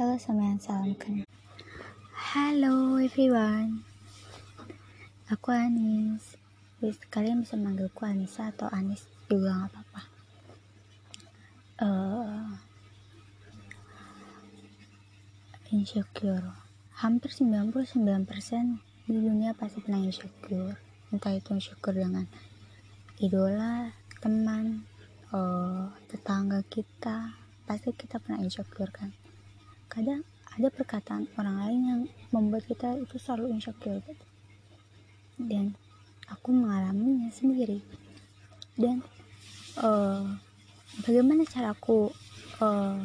Halo semuanya, salam kenal. Halo everyone. Aku Anis. Kalian bisa manggilku Anissa atau Anis juga nggak apa-apa. Uh, insecure. Hampir 99% di dunia pasti pernah insecure. Entah itu insecure dengan idola, teman, uh, tetangga kita, pasti kita pernah insecure kan kadang ada perkataan orang lain yang membuat kita itu selalu insecure gitu. dan aku mengalaminya sendiri. Dan uh, bagaimana caraku uh,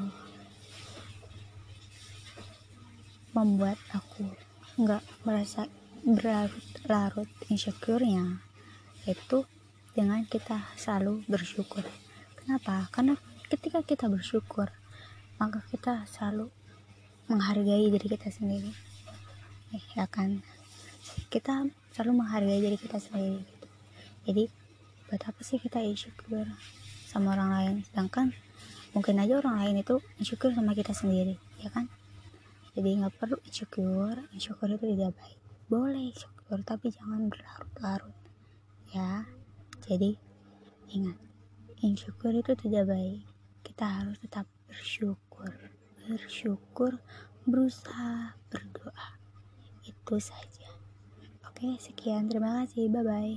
membuat aku nggak merasa berlarut-larut insecure-nya itu dengan kita selalu bersyukur. Kenapa? Karena ketika kita bersyukur maka kita selalu menghargai diri kita sendiri. Ya kan? Kita selalu menghargai diri kita sendiri. Gitu. jadi buat apa sih kita insecure sama orang lain? Sedangkan mungkin aja orang lain itu insecure sama kita sendiri ya kan? Jadi nggak perlu insecure insecure itu tidak baik. Boleh insecure tapi jangan berlarut-larut ya. Jadi ingat insecure itu tidak baik. Kita harus tetap bersyukur bersyukur berusaha berdoa. Itu saja. Oke sekian. Terima kasih. Bye bye